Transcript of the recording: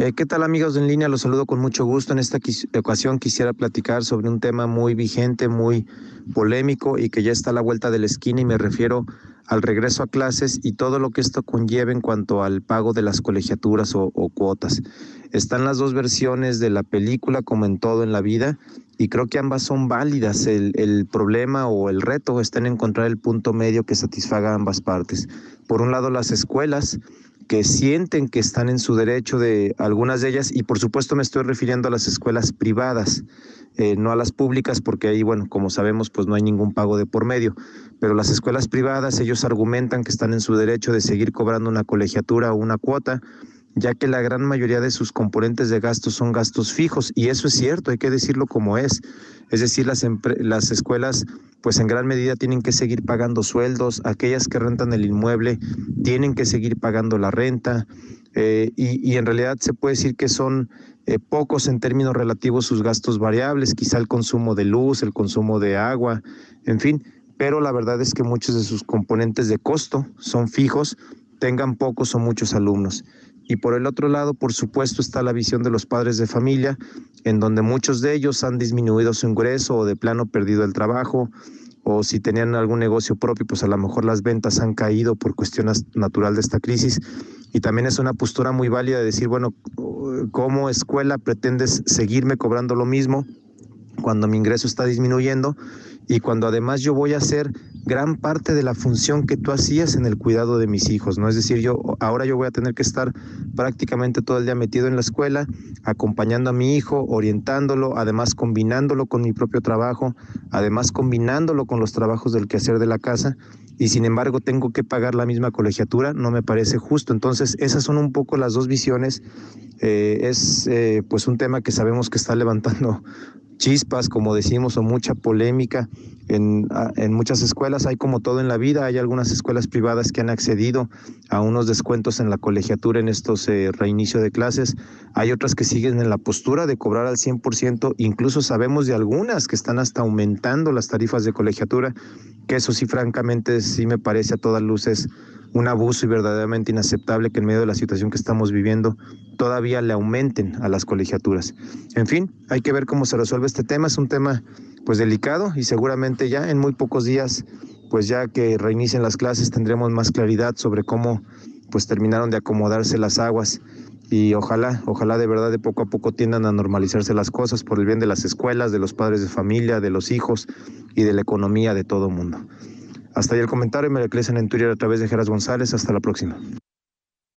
Eh, ¿Qué tal amigos en línea? Los saludo con mucho gusto. En esta ocasión quisiera platicar sobre un tema muy vigente, muy polémico y que ya está a la vuelta de la esquina y me refiero al regreso a clases y todo lo que esto conlleva en cuanto al pago de las colegiaturas o, cuotas. Están las dos versiones de la película como en todo en la vida y creo que ambas son válidas. El, el problema o el reto está en encontrar el punto medio que satisfaga ambas partes. Por un lado las escuelas que sienten que están en su derecho de algunas de ellas, y por supuesto me estoy refiriendo a las escuelas privadas, eh, no a las públicas, porque ahí, bueno, como sabemos, pues no hay ningún pago de por medio, pero las escuelas privadas, ellos argumentan que están en su derecho de seguir cobrando una colegiatura o una cuota, ya que la gran mayoría de sus componentes de gastos son gastos fijos, y eso es cierto, hay que decirlo como es. Es decir, las, las escuelas pues en gran medida tienen que seguir pagando sueldos, aquellas que rentan el inmueble tienen que seguir pagando la renta eh, y, en realidad se puede decir que son eh, pocos en términos relativos sus gastos variables, quizá el consumo de luz, el consumo de agua, en fin, pero la verdad es que muchos de sus componentes de costo son fijos, tengan pocos o muchos alumnos. Y por el otro lado, por supuesto, está la visión de los padres de familia, en donde muchos de ellos han disminuido su ingreso o de plano perdido el trabajo, o si tenían algún negocio propio, pues a lo mejor las ventas han caído por cuestiones natural de esta crisis. Y también es una postura muy válida de decir, bueno, ¿cómo escuela pretendes seguirme cobrando lo mismo cuando mi ingreso está disminuyendo y cuando además yo voy a hacer gran parte de la función que tú hacías en el cuidado de mis hijos, ¿no? Es decir, yo ahora yo voy a tener que estar prácticamente todo el día metido en la escuela, acompañando a mi hijo, orientándolo, además combinándolo con mi propio trabajo, además combinándolo con los trabajos del quehacer de la casa y sin embargo tengo que pagar la misma colegiatura, no me parece justo. Entonces, esas son un poco las dos visiones. Eh, es eh, pues un tema que sabemos que está levantando chispas, como decimos, o mucha polémica en, en, muchas escuelas. Hay como todo en la vida, hay algunas escuelas privadas que han accedido a unos descuentos en la colegiatura en estos eh, reinicio de clases. Hay otras que siguen en la postura de cobrar al 100%, incluso sabemos de algunas que están hasta aumentando las tarifas de colegiatura, que eso sí francamente sí me parece a todas luces un abuso y verdaderamente inaceptable que en medio de la situación que estamos viviendo todavía le aumenten a las colegiaturas. En fin, hay que ver cómo se resuelve este tema, es un tema pues delicado y seguramente ya en muy pocos días, pues ya que reinicien las clases tendremos más claridad sobre cómo pues terminaron de acomodarse las aguas y ojalá, ojalá de verdad de poco a poco tiendan a normalizarse las cosas por el bien de las escuelas, de los padres de familia, de los hijos y de la economía de todo el mundo. Hasta ahí el comentario, me lo en Twitter a través de Geras González. Hasta la próxima.